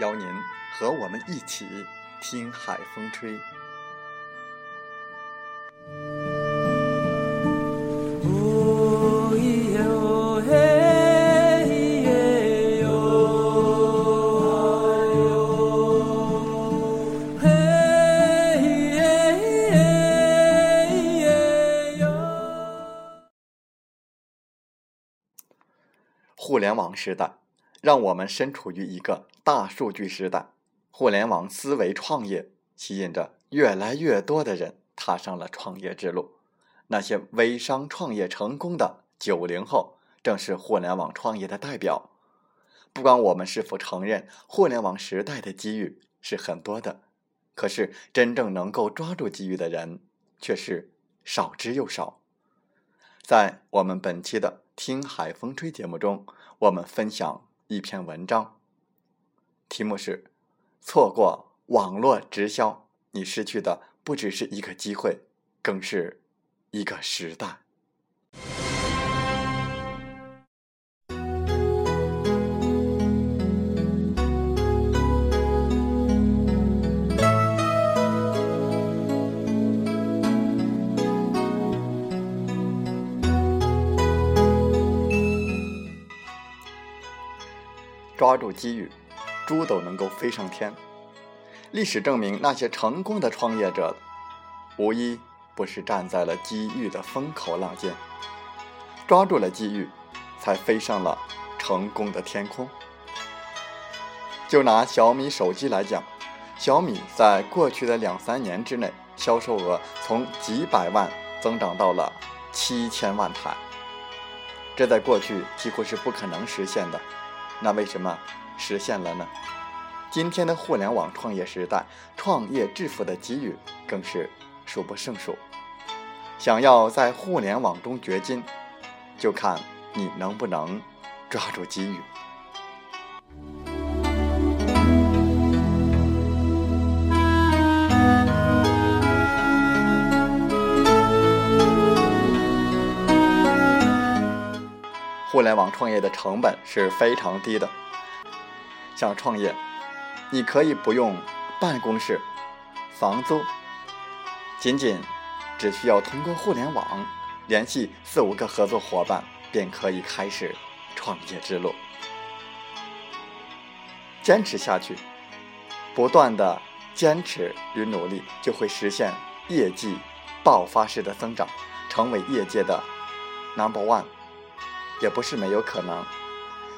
邀您和我们一起听海风吹。互联网时代。让我们身处于一个大数据时代，互联网思维创业吸引着越来越多的人踏上了创业之路。那些微商创业成功的九零后，正是互联网创业的代表。不管我们是否承认，互联网时代的机遇是很多的，可是真正能够抓住机遇的人却是少之又少。在我们本期的《听海风吹》节目中，我们分享。一篇文章，题目是“错过网络直销，你失去的不只是一个机会，更是一个时代。”抓住机遇，猪都能够飞上天。历史证明，那些成功的创业者，无一不是站在了机遇的风口浪尖，抓住了机遇，才飞上了成功的天空。就拿小米手机来讲，小米在过去的两三年之内，销售额从几百万增长到了七千万台，这在过去几乎是不可能实现的。那为什么实现了呢？今天的互联网创业时代，创业致富的机遇更是数不胜数。想要在互联网中掘金，就看你能不能抓住机遇。互联网创业的成本是非常低的。想创业，你可以不用办公室、房租，仅仅只需要通过互联网联系四五个合作伙伴，便可以开始创业之路。坚持下去，不断的坚持与努力，就会实现业绩爆发式的增长，成为业界的 number one。也不是没有可能，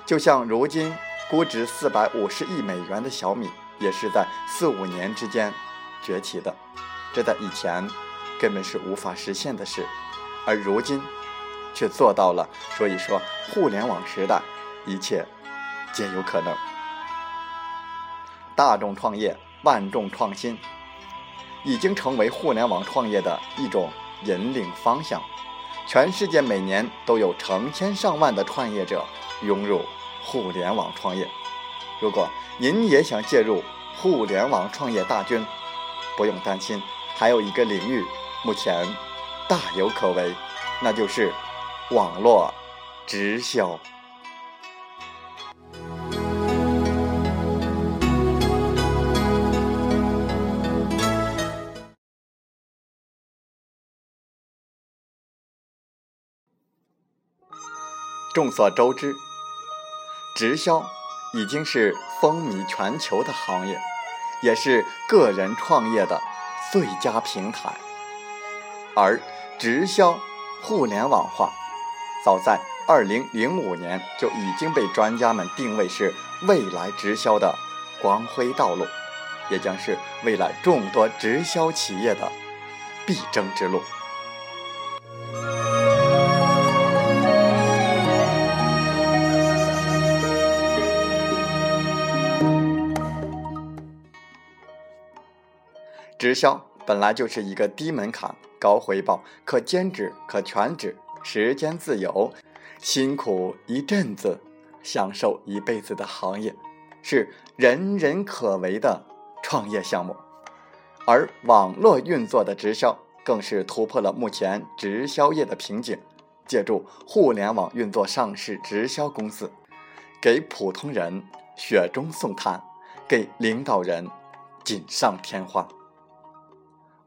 就像如今估值四百五十亿美元的小米，也是在四五年之间崛起的，这在以前根本是无法实现的事，而如今却做到了。所以说，互联网时代，一切皆有可能。大众创业，万众创新，已经成为互联网创业的一种引领方向。全世界每年都有成千上万的创业者涌入互联网创业。如果您也想介入互联网创业大军，不用担心，还有一个领域目前大有可为，那就是网络直销。众所周知，直销已经是风靡全球的行业，也是个人创业的最佳平台。而直销互联网化，早在2005年就已经被专家们定位是未来直销的光辉道路，也将是未来众多直销企业的必争之路。销本来就是一个低门槛、高回报、可兼职、可全职、时间自由、辛苦一阵子、享受一辈子的行业，是人人可为的创业项目。而网络运作的直销，更是突破了目前直销业的瓶颈，借助互联网运作上市直销公司，给普通人雪中送炭，给领导人锦上添花。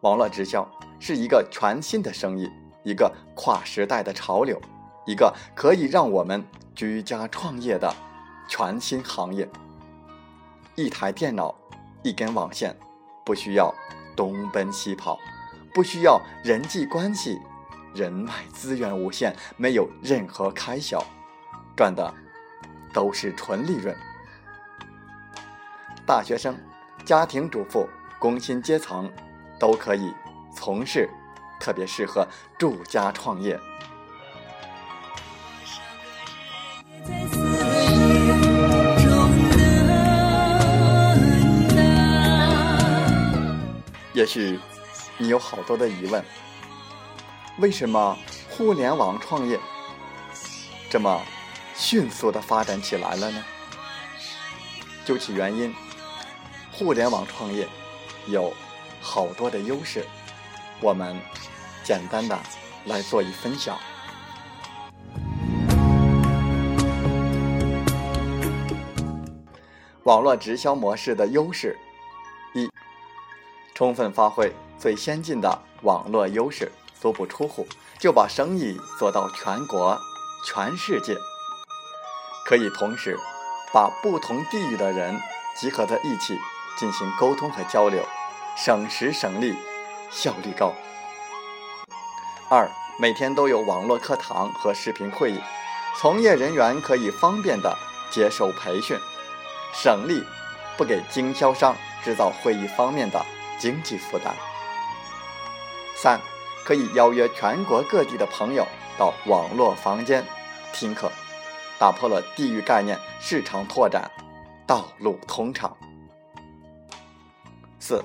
网络直销是一个全新的生意，一个跨时代的潮流，一个可以让我们居家创业的全新行业。一台电脑，一根网线，不需要东奔西跑，不需要人际关系，人脉资源无限，没有任何开销，赚的都是纯利润。大学生、家庭主妇、工薪阶层。都可以从事，特别适合住家创业。也许你有好多的疑问：为什么互联网创业这么迅速的发展起来了呢？究其原因，互联网创业有。好多的优势，我们简单的来做一分享。网络直销模式的优势：一、充分发挥最先进的网络优势，足不出户就把生意做到全国、全世界，可以同时把不同地域的人集合在一起进行沟通和交流。省时省力，效率高。二，每天都有网络课堂和视频会议，从业人员可以方便的接受培训，省力，不给经销商制造会议方面的经济负担。三，可以邀约全国各地的朋友到网络房间听课，打破了地域概念，市场拓展道路通畅。四。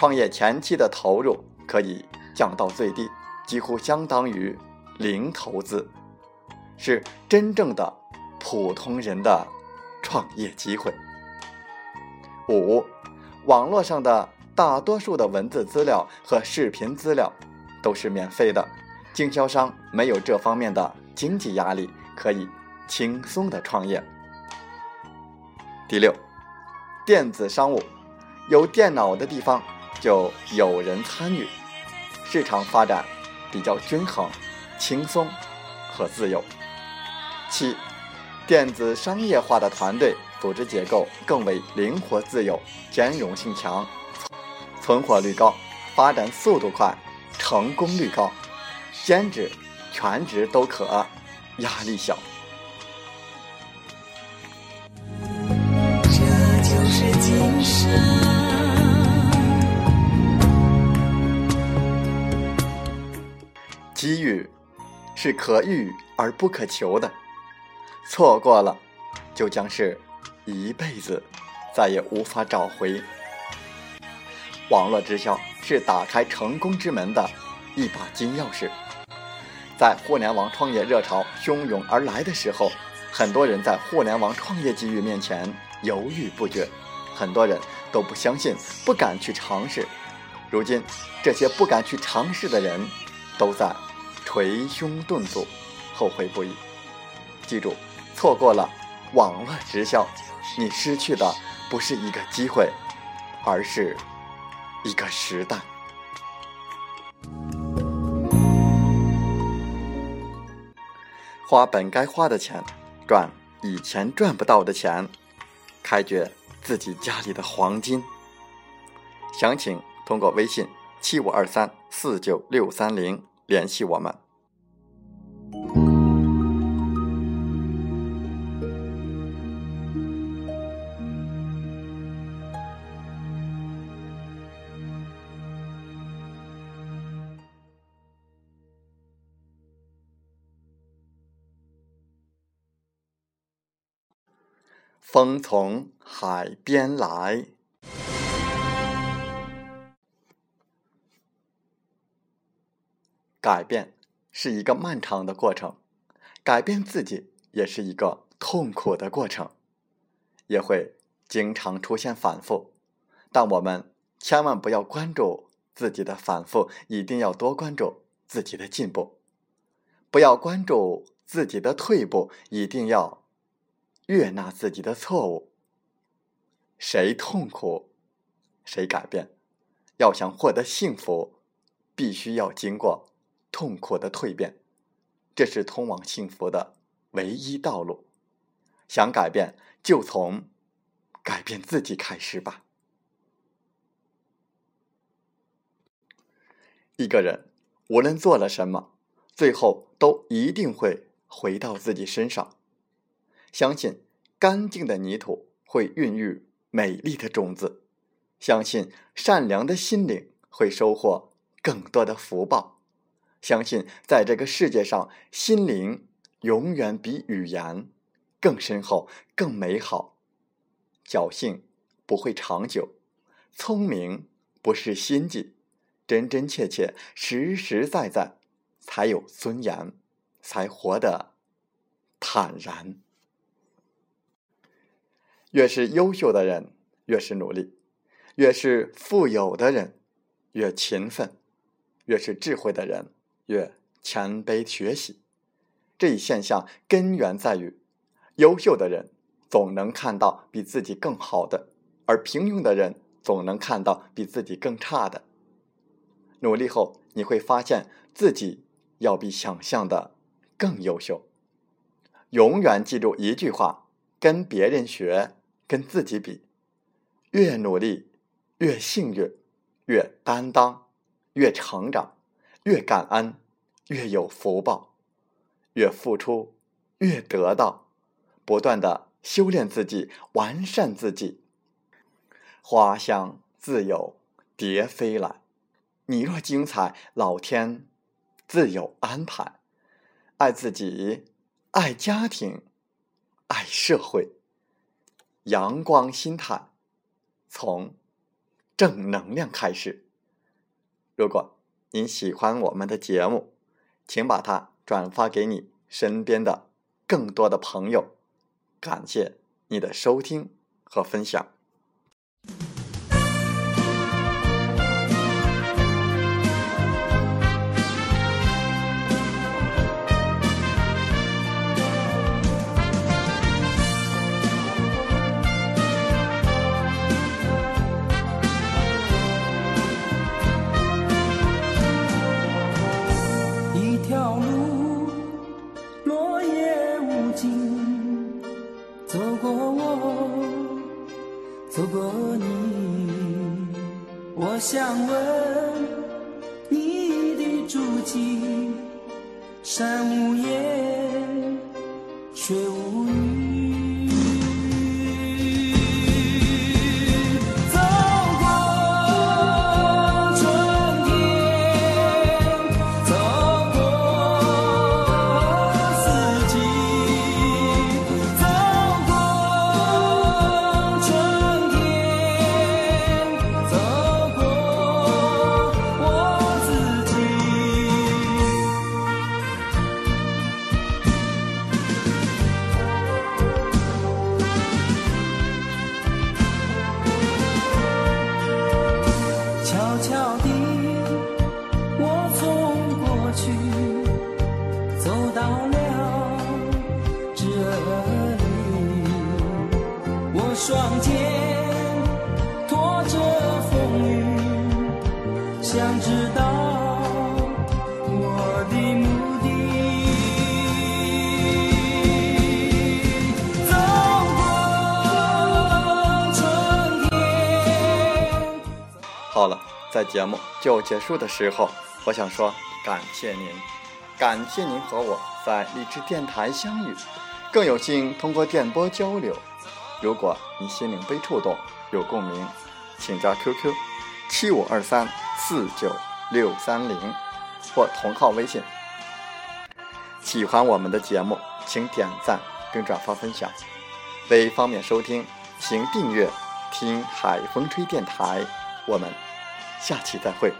创业前期的投入可以降到最低，几乎相当于零投资，是真正的普通人的创业机会。五，网络上的大多数的文字资料和视频资料都是免费的，经销商没有这方面的经济压力，可以轻松的创业。第六，电子商务，有电脑的地方。就有人参与，市场发展比较均衡、轻松和自由。七，电子商业化的团队组织结构更为灵活自由，兼容性强，存活率高，发展速度快，成功率高，兼职、全职都可，压力小。机遇是可遇而不可求的，错过了就将是一辈子再也无法找回。网络直销是打开成功之门的一把金钥匙。在互联网创业热潮汹涌而来的时候，很多人在互联网创业机遇面前犹豫不决，很多人都不相信，不敢去尝试。如今，这些不敢去尝试的人，都在。捶胸顿足，后悔不已。记住，错过了网络直销，你失去的不是一个机会，而是一个时代。花本该花的钱，赚以前赚不到的钱，开掘自己家里的黄金。详情通过微信七五二三四九六三零联系我们。风从海边来，改变是一个漫长的过程，改变自己也是一个痛苦的过程，也会经常出现反复。但我们千万不要关注自己的反复，一定要多关注自己的进步；不要关注自己的退步，一定要。悦纳自己的错误。谁痛苦，谁改变。要想获得幸福，必须要经过痛苦的蜕变，这是通往幸福的唯一道路。想改变，就从改变自己开始吧。一个人无论做了什么，最后都一定会回到自己身上。相信干净的泥土会孕育美丽的种子，相信善良的心灵会收获更多的福报，相信在这个世界上，心灵永远比语言更深厚、更美好。侥幸不会长久，聪明不是心计，真真切切、实实在在才有尊严，才活得坦然。越是优秀的人，越是努力；越是富有的人，越勤奋；越是智慧的人，越谦卑学习。这一现象根源在于，优秀的人总能看到比自己更好的，而平庸的人总能看到比自己更差的。努力后，你会发现自己要比想象的更优秀。永远记住一句话：跟别人学。跟自己比，越努力越幸运，越担当越成长，越感恩越有福报，越付出越得到。不断的修炼自己，完善自己。花香自有蝶飞来，你若精彩，老天自有安排。爱自己，爱家庭，爱社会。阳光心态，从正能量开始。如果您喜欢我们的节目，请把它转发给你身边的更多的朋友。感谢你的收听和分享。却无语。语。在节目就结束的时候，我想说感谢您，感谢您和我在荔枝电台相遇，更有幸通过电波交流。如果你心灵被触动，有共鸣，请加 QQ 七五二三四九六三零或同号微信。喜欢我们的节目，请点赞并转发分享。为方便收听，请订阅“听海风吹电台”。我们下期再会。